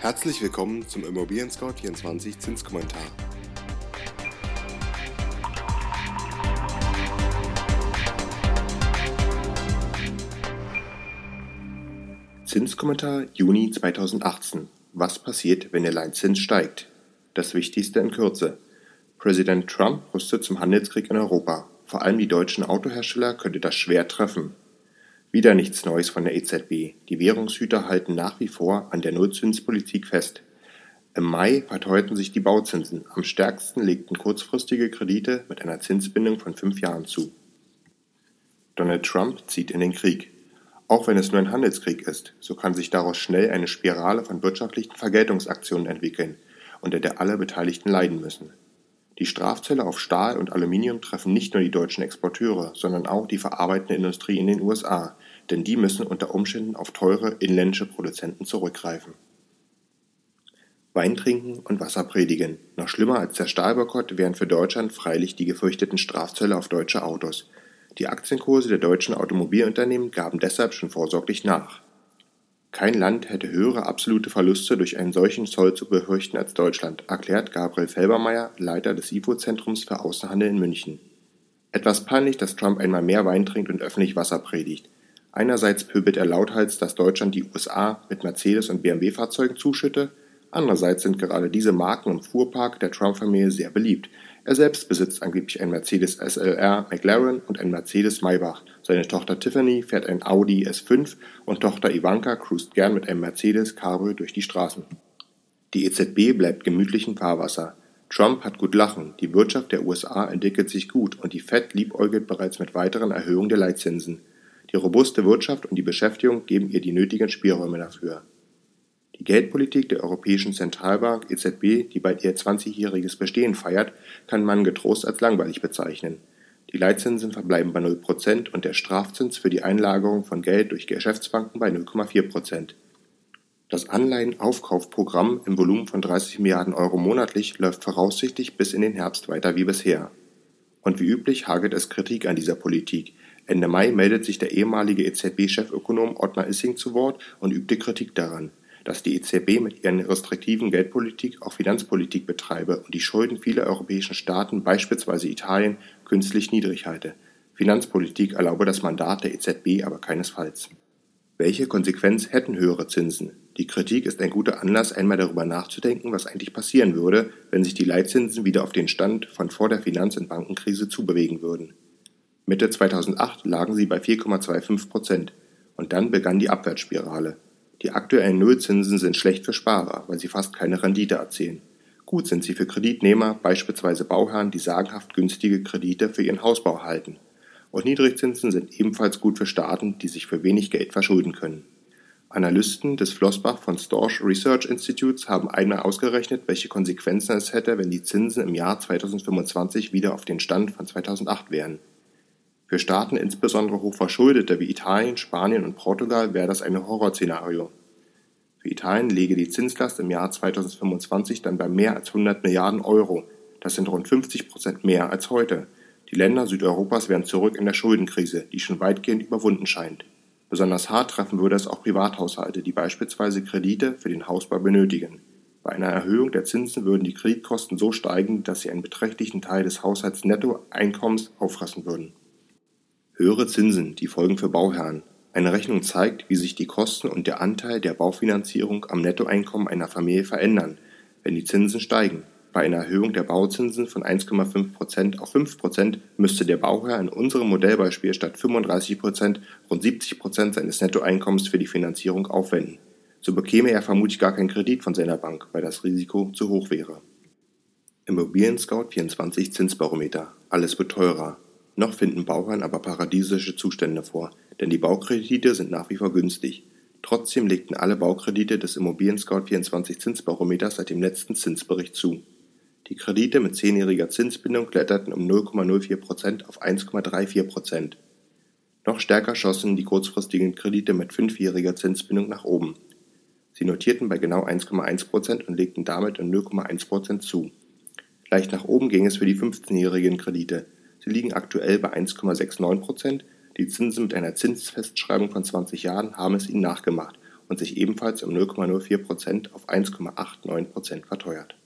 Herzlich willkommen zum Immobilien Scout 24 Zinskommentar. Zinskommentar Juni 2018. Was passiert, wenn der Leitzins steigt? Das Wichtigste in Kürze. Präsident Trump rüstet zum Handelskrieg in Europa. Vor allem die deutschen Autohersteller könnte das schwer treffen. Wieder nichts Neues von der EZB. Die Währungshüter halten nach wie vor an der Nullzinspolitik fest. Im Mai verteuerten sich die Bauzinsen. Am stärksten legten kurzfristige Kredite mit einer Zinsbindung von fünf Jahren zu. Donald Trump zieht in den Krieg. Auch wenn es nur ein Handelskrieg ist, so kann sich daraus schnell eine Spirale von wirtschaftlichen Vergeltungsaktionen entwickeln, unter der alle Beteiligten leiden müssen. Die Strafzölle auf Stahl und Aluminium treffen nicht nur die deutschen Exporteure, sondern auch die verarbeitende Industrie in den USA, denn die müssen unter Umständen auf teure inländische Produzenten zurückgreifen. Wein trinken und Wasser predigen. Noch schlimmer als der Stahlboykott wären für Deutschland freilich die gefürchteten Strafzölle auf deutsche Autos. Die Aktienkurse der deutschen Automobilunternehmen gaben deshalb schon vorsorglich nach. Kein Land hätte höhere absolute Verluste durch einen solchen Zoll zu befürchten als Deutschland, erklärt Gabriel Felbermeier, Leiter des IFO-Zentrums für Außenhandel in München. Etwas peinlich, dass Trump einmal mehr Wein trinkt und öffentlich Wasser predigt. Einerseits pöbelt er lauthals, dass Deutschland die USA mit Mercedes- und BMW-Fahrzeugen zuschütte, andererseits sind gerade diese Marken im Fuhrpark der Trump-Familie sehr beliebt, er selbst besitzt angeblich ein Mercedes SLR McLaren und ein Mercedes Maybach. Seine Tochter Tiffany fährt ein Audi S5 und Tochter Ivanka cruist gern mit einem Mercedes Cabrio durch die Straßen. Die EZB bleibt gemütlich im Fahrwasser. Trump hat gut lachen, die Wirtschaft der USA entwickelt sich gut und die Fed liebäugelt bereits mit weiteren Erhöhungen der Leitzinsen. Die robuste Wirtschaft und die Beschäftigung geben ihr die nötigen Spielräume dafür. Die Geldpolitik der Europäischen Zentralbank EZB, die bald ihr 20-jähriges Bestehen feiert, kann man getrost als langweilig bezeichnen. Die Leitzinsen verbleiben bei 0% und der Strafzins für die Einlagerung von Geld durch Geschäftsbanken bei 0,4%. Das Anleihenaufkaufprogramm im Volumen von 30 Milliarden Euro monatlich läuft voraussichtlich bis in den Herbst weiter wie bisher. Und wie üblich hagelt es Kritik an dieser Politik. Ende Mai meldet sich der ehemalige EZB-Chefökonom Ottmar Issing zu Wort und übte Kritik daran dass die EZB mit ihren restriktiven Geldpolitik auch Finanzpolitik betreibe und die Schulden vieler europäischen Staaten, beispielsweise Italien, künstlich niedrig halte. Finanzpolitik erlaube das Mandat der EZB aber keinesfalls. Welche Konsequenz hätten höhere Zinsen? Die Kritik ist ein guter Anlass, einmal darüber nachzudenken, was eigentlich passieren würde, wenn sich die Leitzinsen wieder auf den Stand von vor der Finanz- und Bankenkrise zubewegen würden. Mitte 2008 lagen sie bei 4,25 Prozent und dann begann die Abwärtsspirale. Die aktuellen Nullzinsen sind schlecht für Sparer, weil sie fast keine Rendite erzielen. Gut sind sie für Kreditnehmer, beispielsweise Bauherren, die sagenhaft günstige Kredite für ihren Hausbau erhalten. Und Niedrigzinsen sind ebenfalls gut für Staaten, die sich für wenig Geld verschulden können. Analysten des Flossbach von Storch Research Institutes haben einmal ausgerechnet, welche Konsequenzen es hätte, wenn die Zinsen im Jahr 2025 wieder auf den Stand von 2008 wären. Für Staaten, insbesondere hochverschuldete wie Italien, Spanien und Portugal, wäre das ein Horrorszenario. Für Italien läge die Zinslast im Jahr 2025 dann bei mehr als 100 Milliarden Euro. Das sind rund 50 Prozent mehr als heute. Die Länder Südeuropas wären zurück in der Schuldenkrise, die schon weitgehend überwunden scheint. Besonders hart treffen würde es auch Privathaushalte, die beispielsweise Kredite für den Hausbau benötigen. Bei einer Erhöhung der Zinsen würden die Kreditkosten so steigen, dass sie einen beträchtlichen Teil des Haushaltsnettoeinkommens auffressen würden. Höhere Zinsen, die Folgen für Bauherren. Eine Rechnung zeigt, wie sich die Kosten und der Anteil der Baufinanzierung am Nettoeinkommen einer Familie verändern, wenn die Zinsen steigen. Bei einer Erhöhung der Bauzinsen von 1,5% auf 5% müsste der Bauherr in unserem Modellbeispiel statt 35% rund 70% seines Nettoeinkommens für die Finanzierung aufwenden. So bekäme er vermutlich gar keinen Kredit von seiner Bank, weil das Risiko zu hoch wäre. Immobilien Scout 24 Zinsbarometer. Alles wird teurer. Noch finden Bauherren aber paradiesische Zustände vor, denn die Baukredite sind nach wie vor günstig. Trotzdem legten alle Baukredite des Immobilien-Scout24 Zinsbarometers seit dem letzten Zinsbericht zu. Die Kredite mit zehnjähriger Zinsbindung kletterten um 0,04% auf 1,34% Noch stärker schossen die kurzfristigen Kredite mit fünfjähriger Zinsbindung nach oben. Sie notierten bei genau 1,1% und legten damit um 0,1% zu. Leicht nach oben ging es für die 15-jährigen Kredite. Sie liegen aktuell bei 1,69 Prozent. Die Zinsen mit einer Zinsfestschreibung von 20 Jahren haben es ihnen nachgemacht und sich ebenfalls um 0,04 Prozent auf 1,89 Prozent verteuert